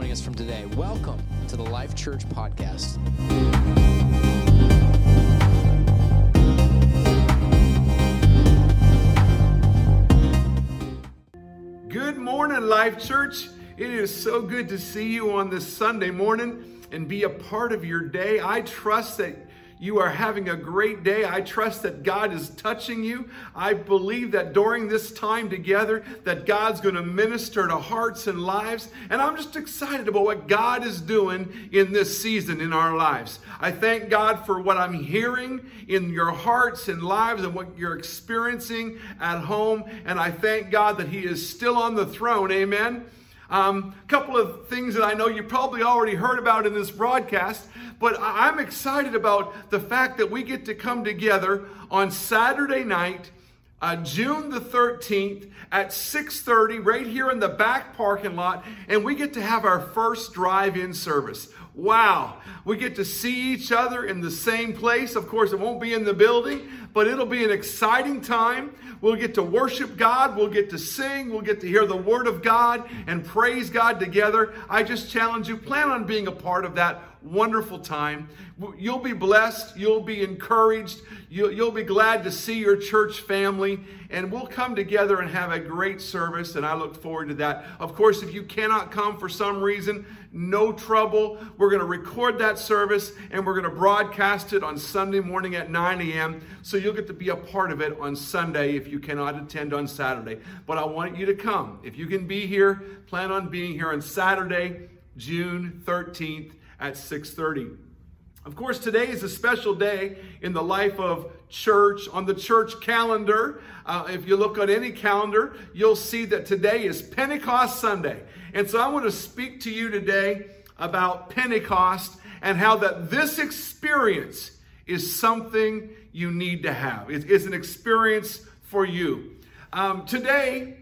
joining us from today. Welcome to the Life Church Podcast. Good morning, Life Church. It is so good to see you on this Sunday morning and be a part of your day. I trust that you are having a great day. I trust that God is touching you. I believe that during this time together that God's going to minister to hearts and lives. And I'm just excited about what God is doing in this season in our lives. I thank God for what I'm hearing in your hearts and lives and what you're experiencing at home. And I thank God that He is still on the throne. Amen. A um, couple of things that I know you probably already heard about in this broadcast, but I'm excited about the fact that we get to come together on Saturday night, uh, June the 13th at 6:30, right here in the back parking lot, and we get to have our first drive-in service. Wow, we get to see each other in the same place. Of course, it won't be in the building, but it'll be an exciting time. We'll get to worship God. We'll get to sing. We'll get to hear the Word of God and praise God together. I just challenge you, plan on being a part of that wonderful time. You'll be blessed. You'll be encouraged. You'll, you'll be glad to see your church family. And we'll come together and have a great service. And I look forward to that. Of course, if you cannot come for some reason, no trouble. We're going to record that service and we're going to broadcast it on Sunday morning at 9 a.m. So you'll get to be a part of it on Sunday if you cannot attend on Saturday. But I want you to come. If you can be here, plan on being here on Saturday, June 13th at 6:30. Of course, today is a special day in the life of church. On the church calendar, uh, if you look on any calendar, you'll see that today is Pentecost Sunday. And so I want to speak to you today about Pentecost and how that this experience is something you need to have. It's an experience for you. Um, today,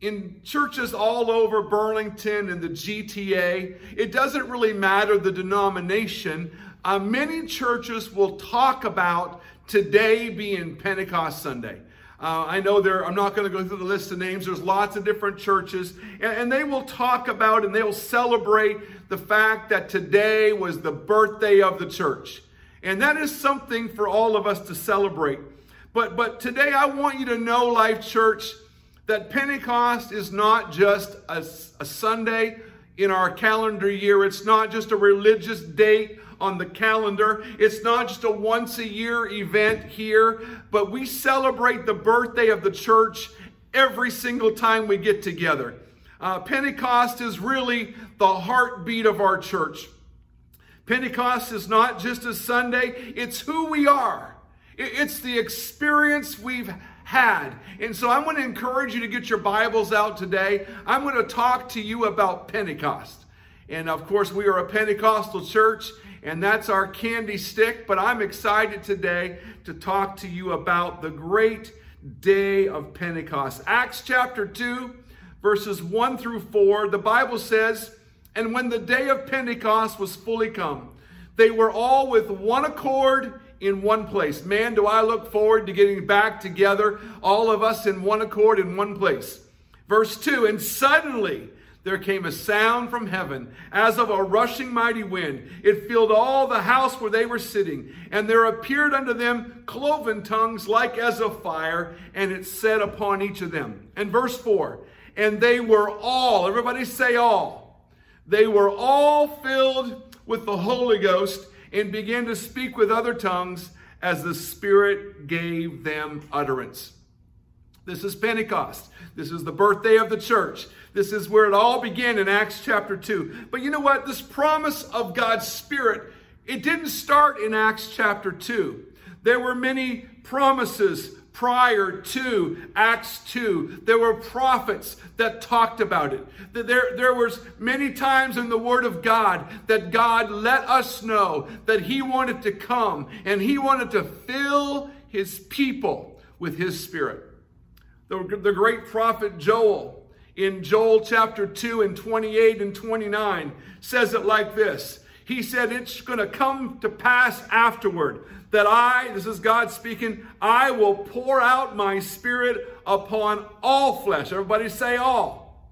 in churches all over Burlington and the GTA, it doesn't really matter the denomination. Uh, many churches will talk about today being Pentecost Sunday. Uh, I know there, I'm not going to go through the list of names. There's lots of different churches, and, and they will talk about and they'll celebrate the fact that today was the birthday of the church. And that is something for all of us to celebrate. But, but today I want you to know, Life Church, that Pentecost is not just a, a Sunday in our calendar year. It's not just a religious date on the calendar. It's not just a once a year event here, but we celebrate the birthday of the church every single time we get together. Uh, Pentecost is really the heartbeat of our church. Pentecost is not just a Sunday, it's who we are. It's the experience we've had. And so I'm going to encourage you to get your Bibles out today. I'm going to talk to you about Pentecost. And of course, we are a Pentecostal church, and that's our candy stick. But I'm excited today to talk to you about the great day of Pentecost. Acts chapter 2, verses 1 through 4, the Bible says, And when the day of Pentecost was fully come, they were all with one accord in one place. Man, do I look forward to getting back together, all of us in one accord in one place. Verse 2 And suddenly, there came a sound from heaven as of a rushing mighty wind. It filled all the house where they were sitting. And there appeared unto them cloven tongues like as of fire, and it set upon each of them. And verse 4 And they were all, everybody say all, they were all filled with the Holy Ghost and began to speak with other tongues as the Spirit gave them utterance. This is Pentecost. This is the birthday of the church. This is where it all began in Acts chapter 2. But you know what? This promise of God's Spirit, it didn't start in Acts chapter 2. There were many promises prior to Acts 2. There were prophets that talked about it. There, there was many times in the Word of God that God let us know that He wanted to come and He wanted to fill His people with His Spirit. The, the great prophet Joel in Joel chapter 2 and 28 and 29 says it like this. He said, It's going to come to pass afterward that I, this is God speaking, I will pour out my spirit upon all flesh. Everybody say all.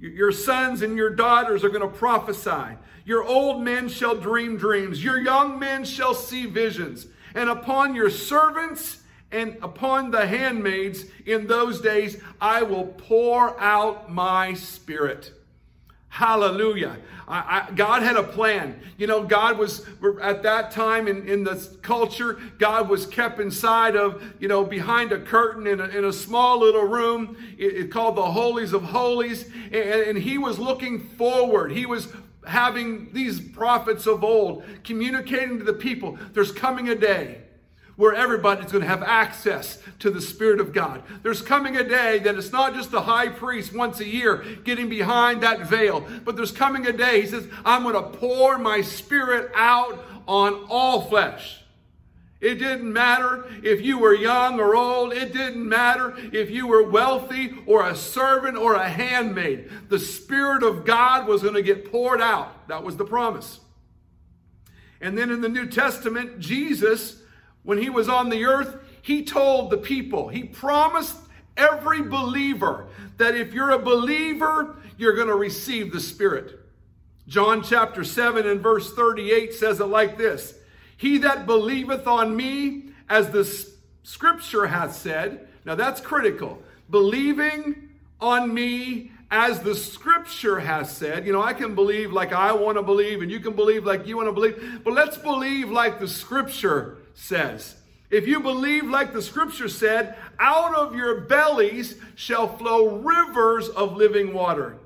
Your sons and your daughters are going to prophesy. Your old men shall dream dreams. Your young men shall see visions. And upon your servants and upon the handmaids in those days, I will pour out my spirit. Hallelujah. I, I, God had a plan. You know, God was, at that time in, in the culture, God was kept inside of, you know, behind a curtain in a, in a small little room it, it called the Holies of Holies. And, and he was looking forward. He was having these prophets of old communicating to the people there's coming a day where everybody's going to have access to the Spirit of God. There's coming a day that it's not just the high priest once a year getting behind that veil, but there's coming a day, he says, I'm going to pour my Spirit out on all flesh. It didn't matter if you were young or old. It didn't matter if you were wealthy or a servant or a handmaid. The Spirit of God was going to get poured out. That was the promise. And then in the New Testament, Jesus when he was on the earth, he told the people, he promised every believer that if you're a believer, you're going to receive the Spirit. John chapter 7 and verse 38 says it like this He that believeth on me, as the scripture hath said, now that's critical, believing on me as the scripture has said. You know, I can believe like I want to believe, and you can believe like you want to believe, but let's believe like the scripture says. If you believe like the scripture said, out of your bellies shall flow rivers of living water.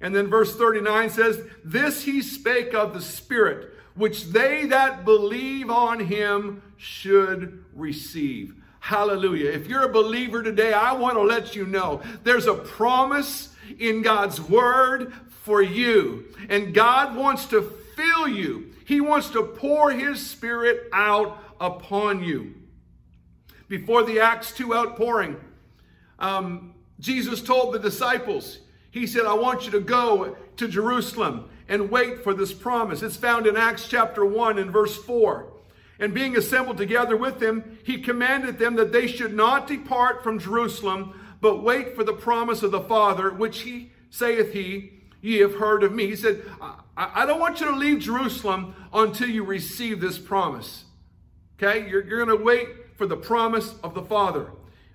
And then verse 39 says, This he spake of the Spirit, which they that believe on him should receive. Hallelujah. If you're a believer today, I want to let you know there's a promise in God's word for you. And God wants to fill you. He wants to pour his spirit out upon you. Before the Acts 2 outpouring, um, Jesus told the disciples, He said, I want you to go to Jerusalem and wait for this promise. It's found in Acts chapter 1 and verse 4. And being assembled together with them, he commanded them that they should not depart from Jerusalem, but wait for the promise of the Father, which he saith he, ye have heard of me. He said, I, I don't want you to leave Jerusalem until you receive this promise. Okay, you're, you're going to wait for the promise of the Father.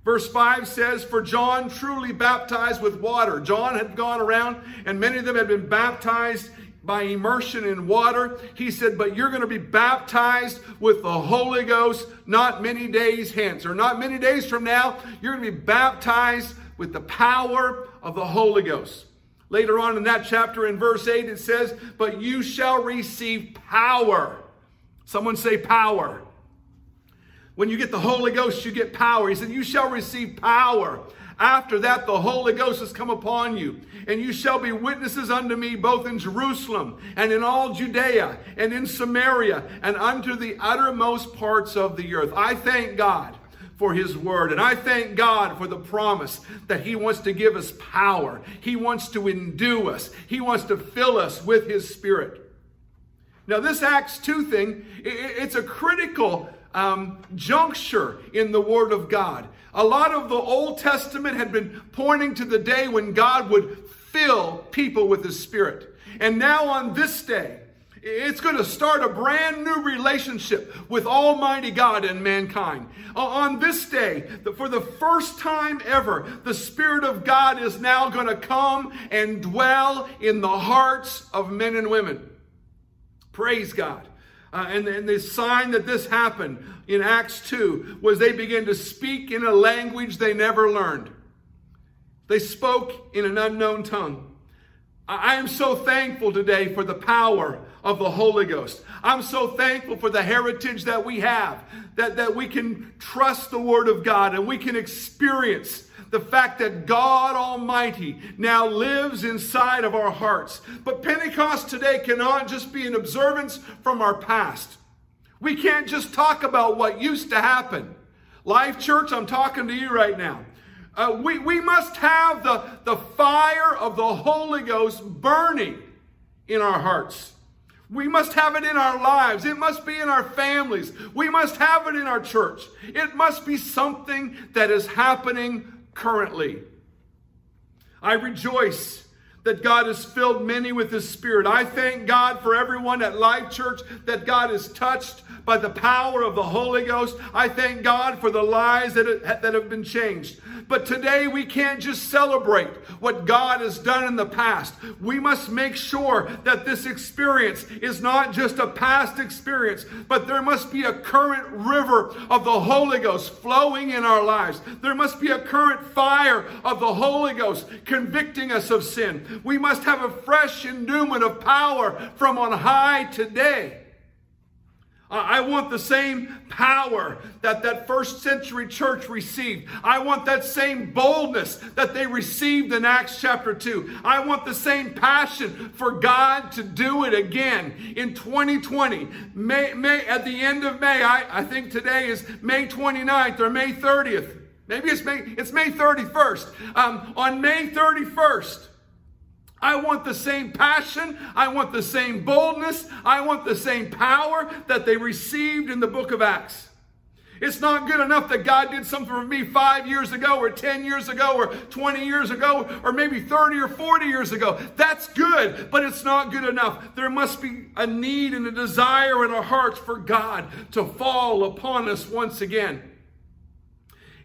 Verse 5 says, For John truly baptized with water. John had gone around, and many of them had been baptized by immersion in water. He said, But you're going to be baptized with the Holy Ghost not many days hence, or not many days from now. You're going to be baptized with the power of the Holy Ghost. Later on in that chapter, in verse 8, it says, But you shall receive power. Someone say power. When you get the Holy Ghost, you get power. He said, You shall receive power. After that, the Holy Ghost has come upon you, and you shall be witnesses unto me both in Jerusalem and in all Judea and in Samaria and unto the uttermost parts of the earth. I thank God for his word. And I thank God for the promise that he wants to give us power. He wants to endue us. He wants to fill us with his spirit. Now, this Acts 2 thing, it's a critical um, juncture in the Word of God. A lot of the Old Testament had been pointing to the day when God would fill people with His Spirit. And now on this day, it's going to start a brand new relationship with Almighty God and mankind. On this day, for the first time ever, the Spirit of God is now going to come and dwell in the hearts of men and women. Praise God. Uh, and, and the sign that this happened in Acts 2 was they began to speak in a language they never learned. They spoke in an unknown tongue. I am so thankful today for the power of the Holy Ghost. I'm so thankful for the heritage that we have, that, that we can trust the Word of God and we can experience the fact that God Almighty now lives inside of our hearts. But Pentecost today cannot just be an observance from our past. We can't just talk about what used to happen. Life Church, I'm talking to you right now. Uh, we, we must have the, the fire of the Holy Ghost burning in our hearts. We must have it in our lives. It must be in our families. We must have it in our church. It must be something that is happening currently. I rejoice that God has filled many with His Spirit. I thank God for everyone at Life Church that God has touched by the power of the Holy Ghost. I thank God for the lives that, that have been changed. But today we can't just celebrate what God has done in the past. We must make sure that this experience is not just a past experience, but there must be a current river of the Holy Ghost flowing in our lives. There must be a current fire of the Holy Ghost convicting us of sin. We must have a fresh endowment of power from on high today. I want the same power that that first century church received. I want that same boldness that they received in Acts chapter 2. I want the same passion for God to do it again in 2020. May, May, at the end of May, I, I think today is May 29th or May 30th. Maybe it's May, it's May 31st. Um, on May 31st, I want the same passion. I want the same boldness. I want the same power that they received in the book of Acts. It's not good enough that God did something for me five years ago, or 10 years ago, or 20 years ago, or maybe 30 or 40 years ago. That's good, but it's not good enough. There must be a need and a desire in our hearts for God to fall upon us once again.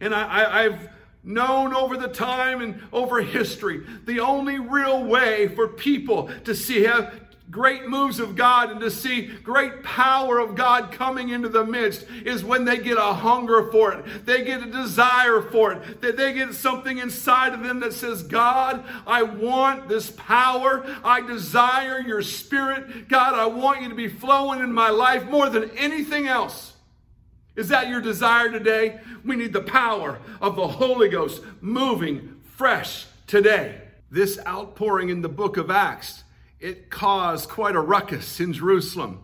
And I, have known over the time and over history. The only real way for people to see have great moves of God and to see great power of God coming into the midst is when they get a hunger for it. They get a desire for it. That they get something inside of them that says, God, I want this power. I desire your spirit. God, I want you to be flowing in my life more than anything else. Is that your desire today? We need the power of the Holy Ghost moving fresh today. This outpouring in the book of Acts, it caused quite a ruckus in Jerusalem.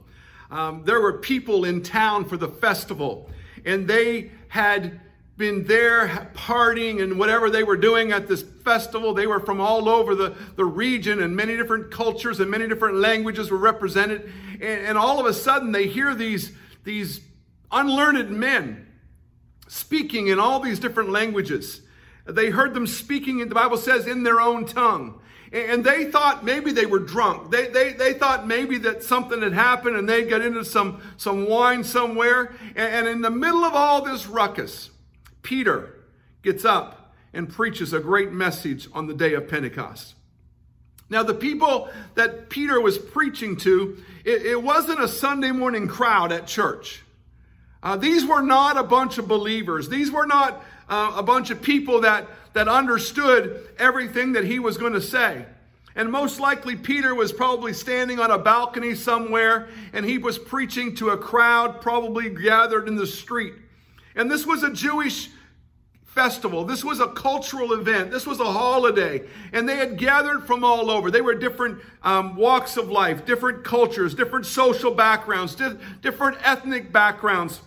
Um, there were people in town for the festival, and they had been there partying and whatever they were doing at this festival. They were from all over the, the region, and many different cultures and many different languages were represented. And, and all of a sudden, they hear these, these unlearned men speaking in all these different languages. They heard them speaking, the Bible says, in their own tongue. And they thought maybe they were drunk. They, they, they thought maybe that something had happened and they got into some, some wine somewhere. And, in the middle of all this ruckus, Peter gets up and preaches a great message on the day of Pentecost. Now, the people that Peter was preaching to, it, it wasn't a Sunday morning crowd at church. Uh, these were not a bunch of believers. These were not uh, a bunch of people that, that understood everything that he was going to say. And most likely, Peter was probably standing on a balcony somewhere and he was preaching to a crowd probably gathered in the street. And this was a Jewish festival. This was a cultural event. This was a holiday. And they had gathered from all over. They were different um, walks of life, different cultures, different social backgrounds, di- different ethnic backgrounds.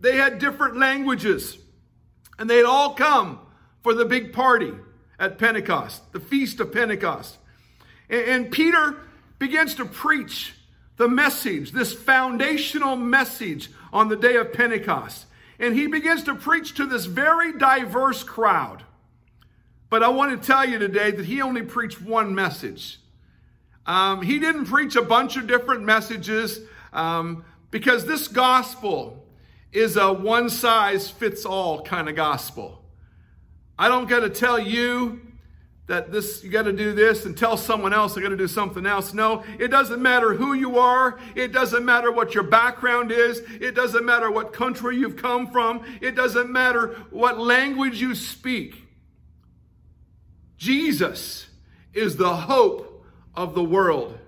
They had different languages, and they'd all come for the big party at Pentecost, the feast of Pentecost. And, and Peter begins to preach the message, this foundational message on the day of Pentecost. And he begins to preach to this very diverse crowd. But I want to tell you today that he only preached one message. Um, he didn't preach a bunch of different messages um, because this gospel is a one size fits all kind of gospel. I don't got to tell you that this you got to do this and tell someone else I got to do something else. No, it doesn't matter who you are. It doesn't matter what your background is. It doesn't matter what country you've come from. It doesn't matter what language you speak. Jesus is the hope of the world.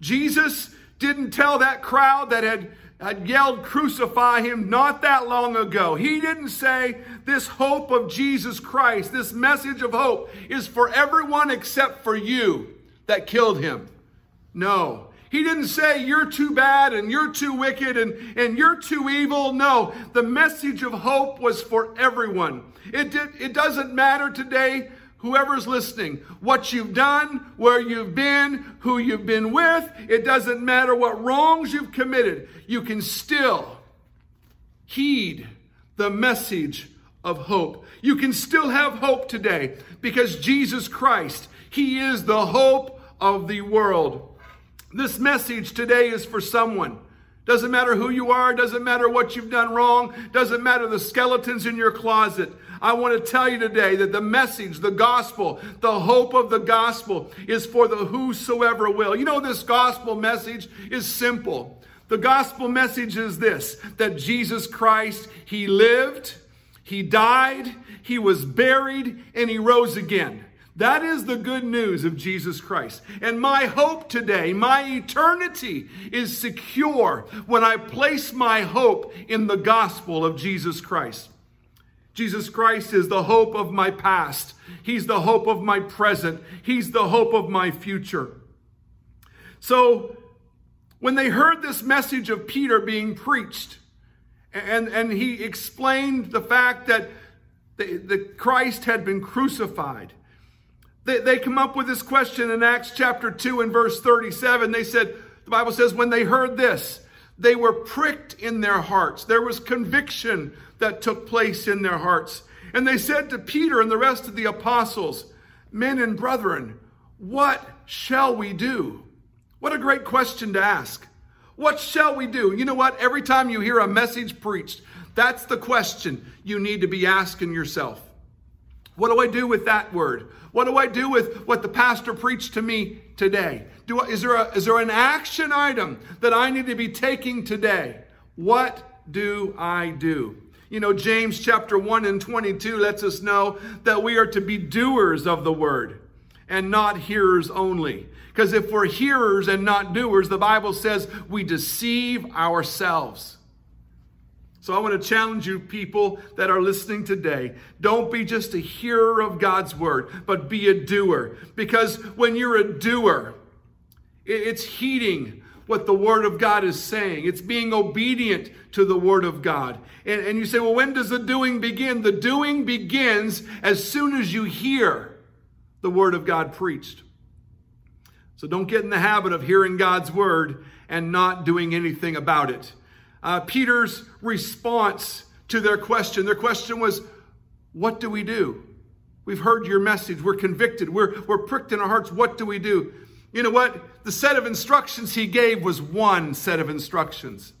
Jesus didn't tell that crowd that had had yelled, Crucify him, not that long ago. He didn't say, This hope of Jesus Christ, this message of hope is for everyone except for you that killed him. No. He didn't say, You're too bad and you're too wicked and, and you're too evil. No. The message of hope was for everyone. It, did, it doesn't matter today whoever's listening, what you've done, where you've been, who you've been with, it doesn't matter what wrongs you've committed, you can still heed the message of hope. You can still have hope today because Jesus Christ, He is the hope of the world. This message today is for someone. Doesn't matter who you are, doesn't matter what you've done wrong, doesn't matter the skeletons in your closet. I want to tell you today that the message, the gospel, the hope of the gospel is for the whosoever will. You know, this gospel message is simple. The gospel message is this that Jesus Christ, He lived, He died, He was buried, and He rose again. That is the good news of Jesus Christ. And my hope today, my eternity is secure when I place my hope in the gospel of Jesus Christ. Jesus Christ is the hope of my past. He's the hope of my present. He's the hope of my future. So, when they heard this message of Peter being preached, and, and he explained the fact that the, the Christ had been crucified, they, they come up with this question in Acts chapter 2 and verse 37. They said, the Bible says, when they heard this, they were pricked in their hearts. There was conviction that took place in their hearts. And they said to Peter and the rest of the apostles, Men and brethren, what shall we do? What a great question to ask. What shall we do? You know what? Every time you hear a message preached, that's the question you need to be asking yourself. What do I do with that word? What do I do with what the pastor preached to me today? Do I, is, there a, is there an action item that I need to be taking today? What do I do? You know, James chapter 1 and 22 lets us know that we are to be doers of the word and not hearers only. Because if we're hearers and not doers, the Bible says we deceive ourselves. So I want to challenge you, people that are listening today. Don't be just a hearer of God's word, but be a doer. Because when you're a doer, it's heeding what the Word of God is saying. It's being obedient to the Word of God. And, and you say, well, when does the doing begin? The doing begins as soon as you hear the Word of God preached. So don't get in the habit of hearing God's Word and not doing anything about it. Uh, Peter's response to their question, their question was, What do we do? We've heard your message. We're convicted. We're, we're pricked in our hearts. What do we do? You know what? The set of instructions he gave was one set of instructions.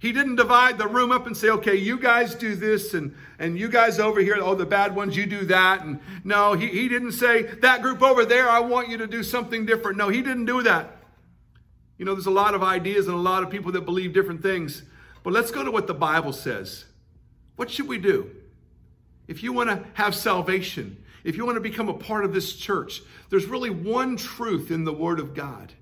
He didn't divide the room up and say, okay, you guys do this and, and you guys over here, oh, the bad ones, you do that. And no, he, he didn't say, that group over there, I want you to do something different. No, he didn't do that. You know, there's a lot of ideas and a lot of people that believe different things. But let's go to what the Bible says. What should we do? If you want to have salvation, if you want to become a part of this church, there's really one truth in the Word of God,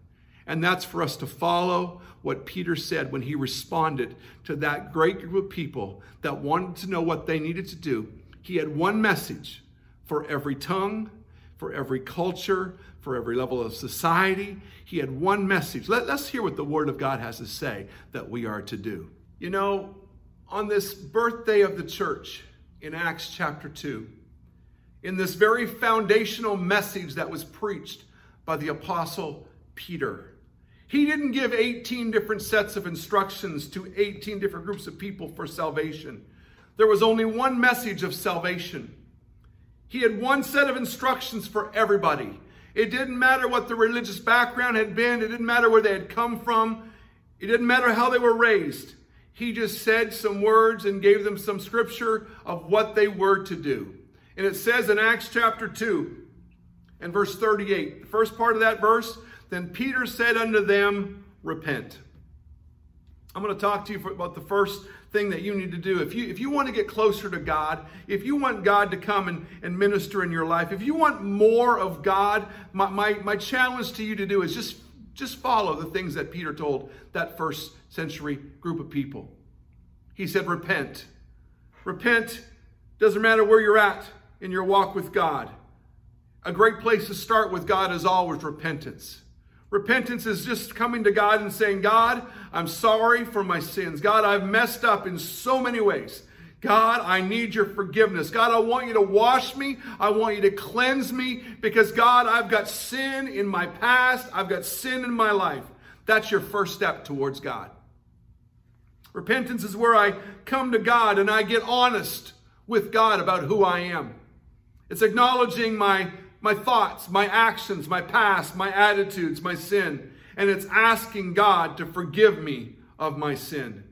and that's for us to follow what Peter said when he responded to that great group of people that wanted to know what they needed to do. He had one message for every tongue, for every culture, for every level of society. He had one message. Let, us hear what the Word of God has to say that we are to do. You know, on this birthday of the church in Acts chapter 2, in this very foundational message that was preached by the Apostle Peter. He didn't give 18 different sets of instructions to 18 different groups of people for salvation. There was only one message of salvation. He had one set of instructions for everybody. It didn't matter what the religious background had been, it didn't matter where they had come from, it didn't matter how they were raised. He just said some words and gave them some scripture of what they were to do. And it says in Acts chapter 2 and verse 38, the first part of that verse, then Peter said unto them, Repent. I'm going to talk to you about the first thing that you need to do. If you, if you want to get closer to God, if you want God to come and, and minister in your life, if you want more of God, my, my, my challenge to you to do is just, just follow the things that Peter told that first century group of people. He said, Repent. Repent doesn't matter where you're at in your walk with God. A great place to start with God is always repentance. Repentance is just coming to God and saying, God, I'm sorry for my sins. God, I've messed up in so many ways. God, I need your forgiveness. God, I want you to wash me. I want you to cleanse me because, God, I've got sin in my past. I've got sin in my life. That's your first step towards God. Repentance is where I come to God and I get honest with God about who I am. It's acknowledging my, my thoughts, my actions, my past, my attitudes, my sin. And it's asking God to forgive me of my sin.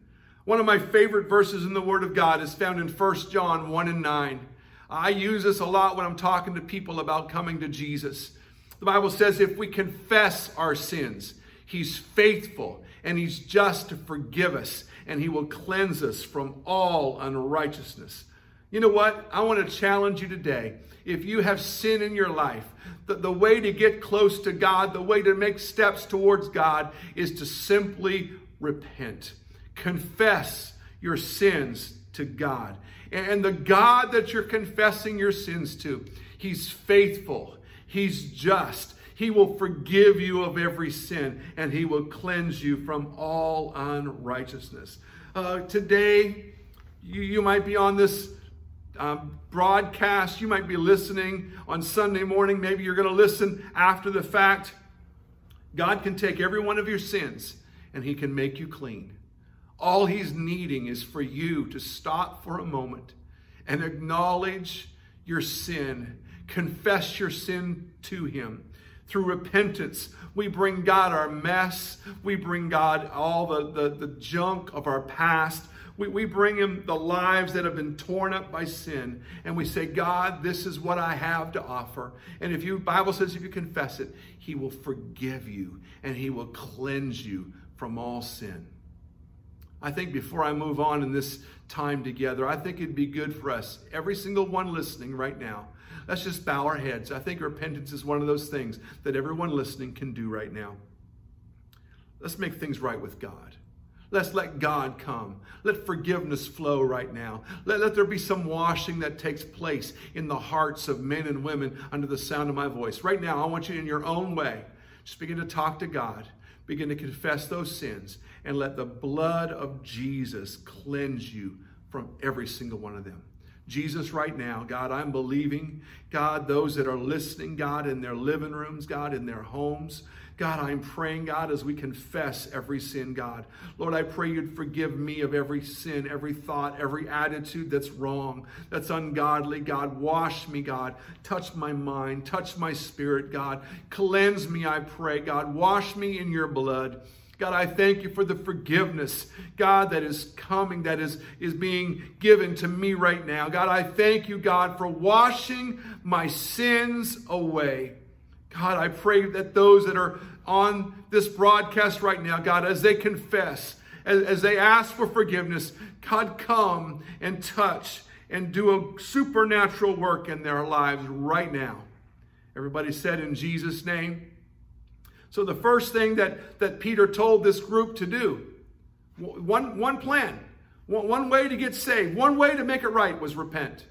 One of my favorite verses in the Word of God is found in 1 John 1 and 9. I use this a lot when I'm talking to people about coming to Jesus. The Bible says if we confess our sins, He's faithful and He's just to forgive us and He will cleanse us from all unrighteousness. You know what? I want to challenge you today. If you have sin in your life, the, the way to get close to God, the way to make steps towards God is to simply repent. Confess your sins to God. And the God that you're confessing your sins to, He's faithful, He's just. He will forgive you of every sin and He will cleanse you from all unrighteousness. Uh, today, you, you might be on this um, broadcast. You might be listening on Sunday morning. Maybe you're going to listen after the fact. God can take every one of your sins and He can make you clean. All He's needing is for you to stop for a moment and acknowledge your sin, confess your sin to Him. Through repentance, we bring God our mess. We bring God all the, the, the junk of our past. We, we bring him the lives that have been torn up by sin. And we say, God, this is what I have to offer. And if you, Bible says, if you confess it, he will forgive you and he will cleanse you from all sin. I think before I move on in this time together, I think it'd be good for us, every single one listening right now, let's just bow our heads. I think repentance is one of those things that everyone listening can do right now. Let's make things right with God. Let's let God come. Let forgiveness flow right now. Let, let there be some washing that takes place in the hearts of men and women under the sound of my voice. Right now, I want you in your own way, just begin to talk to God, begin to confess those sins, and let the blood of Jesus cleanse you from every single one of them. Jesus, right now, God, I'm believing, God, those that are listening, God, in their living rooms, God, in their homes, God, I'm praying, God, as we confess every sin, God. Lord, I pray you'd forgive me of every sin, every thought, every attitude that's wrong, that's ungodly, God. Wash me, God. Touch my mind, touch my spirit, God. Cleanse me, I pray, God. Wash me in your blood. God, I thank you for the forgiveness, God, that is coming, that is, is being given to me right now. God, I thank you, God, for washing my sins away. God, I pray that those that are on this broadcast right now, God, as they confess, as, as they ask for forgiveness, God, come and touch and do a supernatural work in their lives right now. Everybody said in Jesus' name. So the first thing that, that Peter told this group to do, one, one plan, one, one way to get saved, one way to make it right was repent.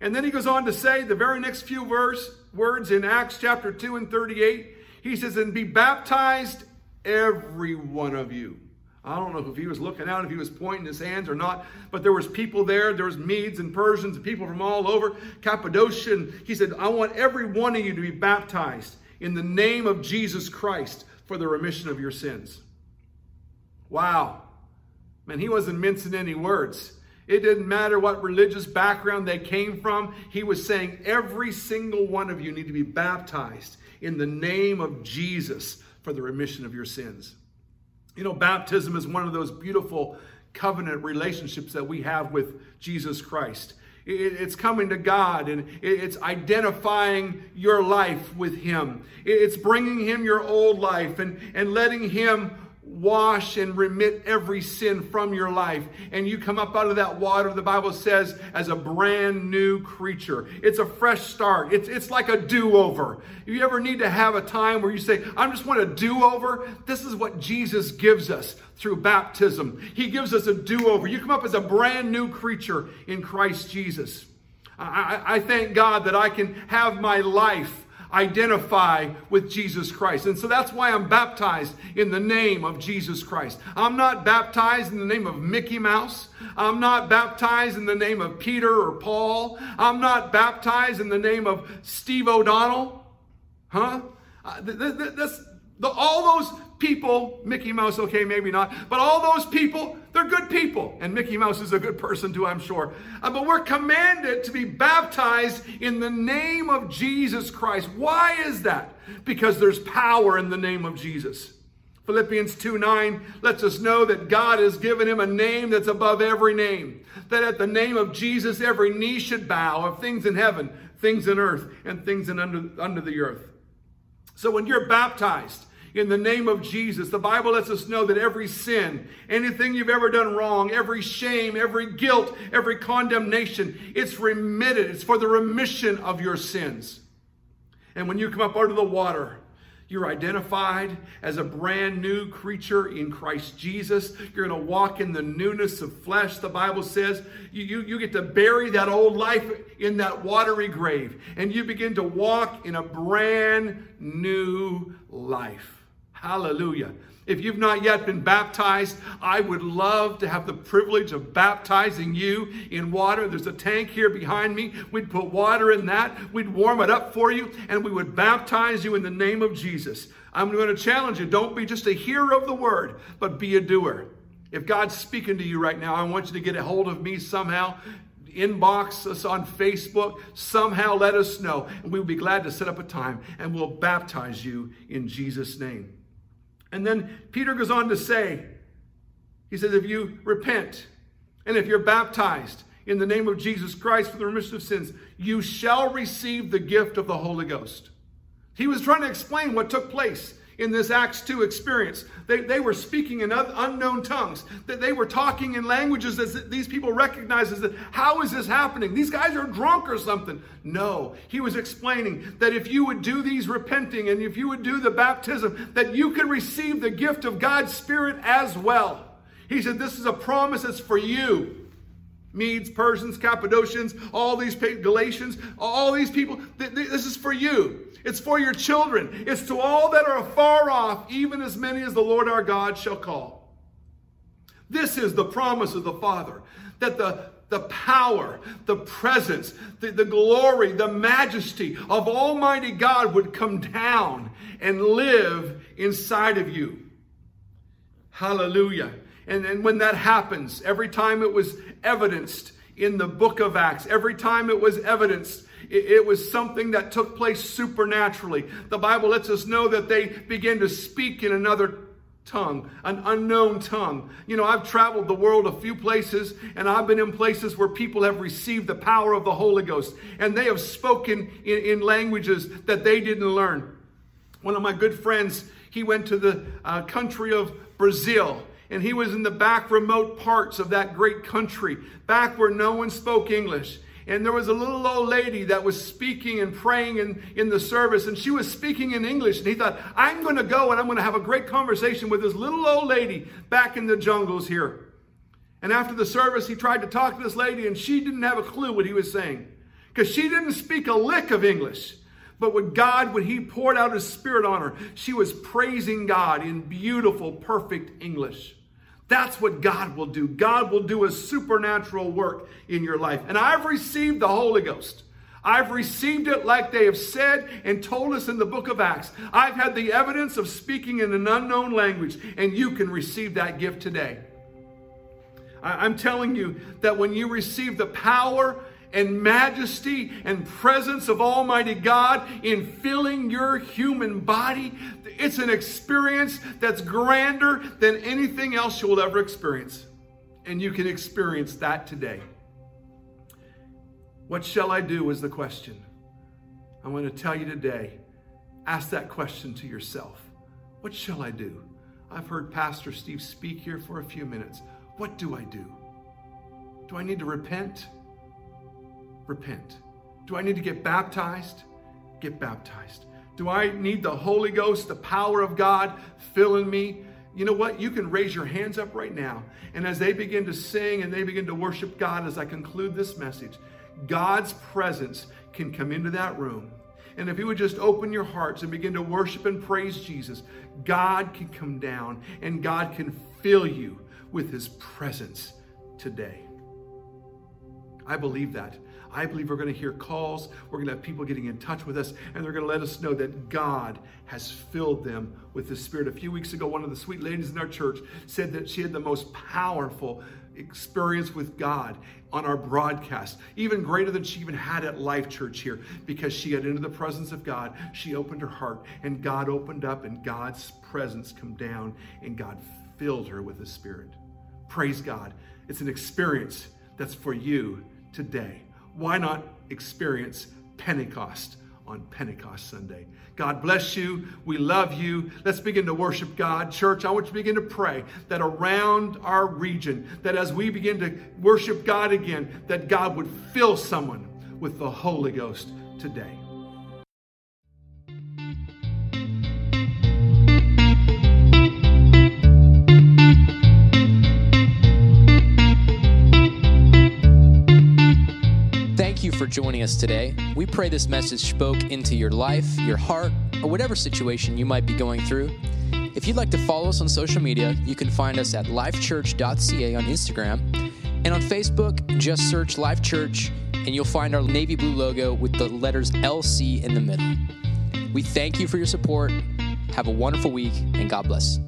And then he goes on to say the very next few verse, words in Acts chapter 2 and 38. He says, And be baptized, every one of you. I don't know if he was looking out, if he was pointing his hands or not, but there was people there. There was Medes and Persians and people from all over Cappadocia. And he said, I want every one of you to be baptized in the name of Jesus Christ for the remission of your sins. Wow. Man, he wasn't mincing any words. It didn't matter what religious background they came from. He was saying, every single one of you need to be baptized in the name of Jesus for the remission of your sins. You know, baptism is one of those beautiful covenant relationships that we have with Jesus Christ. It's coming to God and it's identifying your life with Him. It's bringing Him your old life and, and letting Him wash and remit every sin from your life. And you come up out of that water, the Bible says, as a brand new creature. It's a fresh start. It's, it's like a do over. If you ever need to have a time where you say, I just want a do over, this is what Jesus gives us through baptism. He gives us a do over. You come up as a brand new creature in Christ Jesus. I, I, I thank God that I can have my life identify with Jesus Christ. And so that's why I'm baptized in the name of Jesus Christ. I'm not baptized in the name of Mickey Mouse. I'm not baptized in the name of Peter or Paul. I'm not baptized in the name of Steve O'Donnell. Huh? Uh, th- th- th- The, all those people, Mickey Mouse, okay, maybe not, but all those people, they're good people. And Mickey Mouse is a good person too, I'm sure. Uh, but we're commanded to be baptized in the name of Jesus Christ. Why is that? Because there's power in the name of Jesus. Philippians 2 9 lets us know that God has given him a name that's above every name. That at the name of Jesus, every knee should bow of things in heaven, things in earth, and things in under, under the earth. So when you're baptized, in the name of Jesus. The Bible lets us know that every sin, anything you've ever done wrong, every shame, every guilt, every condemnation, it's remitted. It's for the remission of your sins. And when you come up out of the water, you're identified as a brand new creature in Christ Jesus. You're going to walk in the newness of flesh. The Bible says you, you, you, get to bury that old life in that watery grave and you begin to walk in a brand new life. Hallelujah. If you've not yet been baptized, I would love to have the privilege of baptizing you in water. There's a tank here behind me. We'd put water in that, we'd warm it up for you, and we would baptize you in the name of Jesus. I'm going to challenge you don't be just a hearer of the word, but be a doer. If God's speaking to you right now, I want you to get a hold of me somehow inbox us on Facebook, somehow let us know. And we will be glad to set up a time and we'll baptize you in Jesus' name. And then Peter goes on to say, he says, if you repent and if you're baptized in the name of Jesus Christ for the remission of sins, you shall receive the gift of the Holy Ghost. He was trying to explain what took place in this Acts 2 experience. They, they were speaking in unknown tongues, that they were talking in languages that these people recognized as that, how is this happening? These guys are drunk or something. No, he was explaining that if you would do these repenting and if you would do the baptism, that you can receive the gift of God's Spirit as well. He said, This is a promise that's for you. Medes, Persians, Cappadocians, all these Galatians, all these people, this is for you. It's for your children. It's to all that are afar off, even as many as the Lord our God shall call. This is the promise of the Father that the, the power, the presence, the, the glory, the majesty of Almighty God would come down and live inside of you. Hallelujah. And, and when that happens, every time it was evidenced in the book of Acts, every time it was evidenced it, was something that took place supernaturally. The Bible lets us know that they began to speak in another tongue, an unknown tongue. You know, I've traveled the world a few places, and I've been in places where people have received the power of the Holy Ghost, and they have spoken in, in languages that they didn't learn. One of my good friends, he went to the uh, country of Brazil. And he was in the back remote parts of that great country, back where no one spoke English and there was a little old lady that was speaking and praying in, in the service, and she was speaking in English. And he thought, I'm going to go and I'm going to have a great conversation with this little old lady back in the jungles here. And after the service, he tried to talk to this lady, and she didn't have a clue what he was saying because she didn't speak a lick of English. But with God, when He poured out His Spirit on her, she was praising God in beautiful, perfect English. That's what God will do. God will do a supernatural work in your life. And I've received the Holy Ghost. I've received it like they have said and told us in the book of Acts. I've had the evidence of speaking in an unknown language, and you can receive that gift today. I'm telling you that when you receive the power and majesty and presence of Almighty God in filling your human body. It's an experience that's grander than anything else you'll ever experience. And you can experience that today. What shall I do is the question. I'm going to tell you today ask that question to yourself. What shall I do? I've heard Pastor Steve speak here for a few minutes. What do I do? Do I need to repent? Repent. Do I need to get baptized? Get baptized. Do I need the Holy Ghost, the power of God filling me? You know what? You can raise your hands up right now. And as they begin to sing and they begin to worship God, as I conclude this message, God's presence can come into that room. And if you would just open your hearts and begin to worship and praise Jesus, God can come down and God can fill you with his presence today. I believe that. I believe we're going to hear calls. We're going to have people getting in touch with us, and they're going to let us know that God has filled them with the Spirit. A few weeks ago, one of the sweet ladies in our church said that she had the most powerful experience with God on our broadcast, even greater than she even had at Life Church here, because she got into the presence of God. She opened her heart, and God opened up, and God's presence come down, and God filled her with the Spirit. Praise God. It's an experience that's for you today why not experience Pentecost on Pentecost Sunday? God bless you. We love you. Let's begin to worship God. Church, I want you to begin to pray that around our region, that as we begin to worship God again, that God would fill someone with the Holy Ghost today. For joining us today. We pray this message spoke into your life, your heart, or whatever situation you might be going through. If you'd like to follow us on social media, you can find us at lifechurch.ca on Instagram. And on Facebook, just search Life Church and you'll find our navy blue logo with the letters LC in the middle. We thank you for your support. Have a wonderful week and God bless.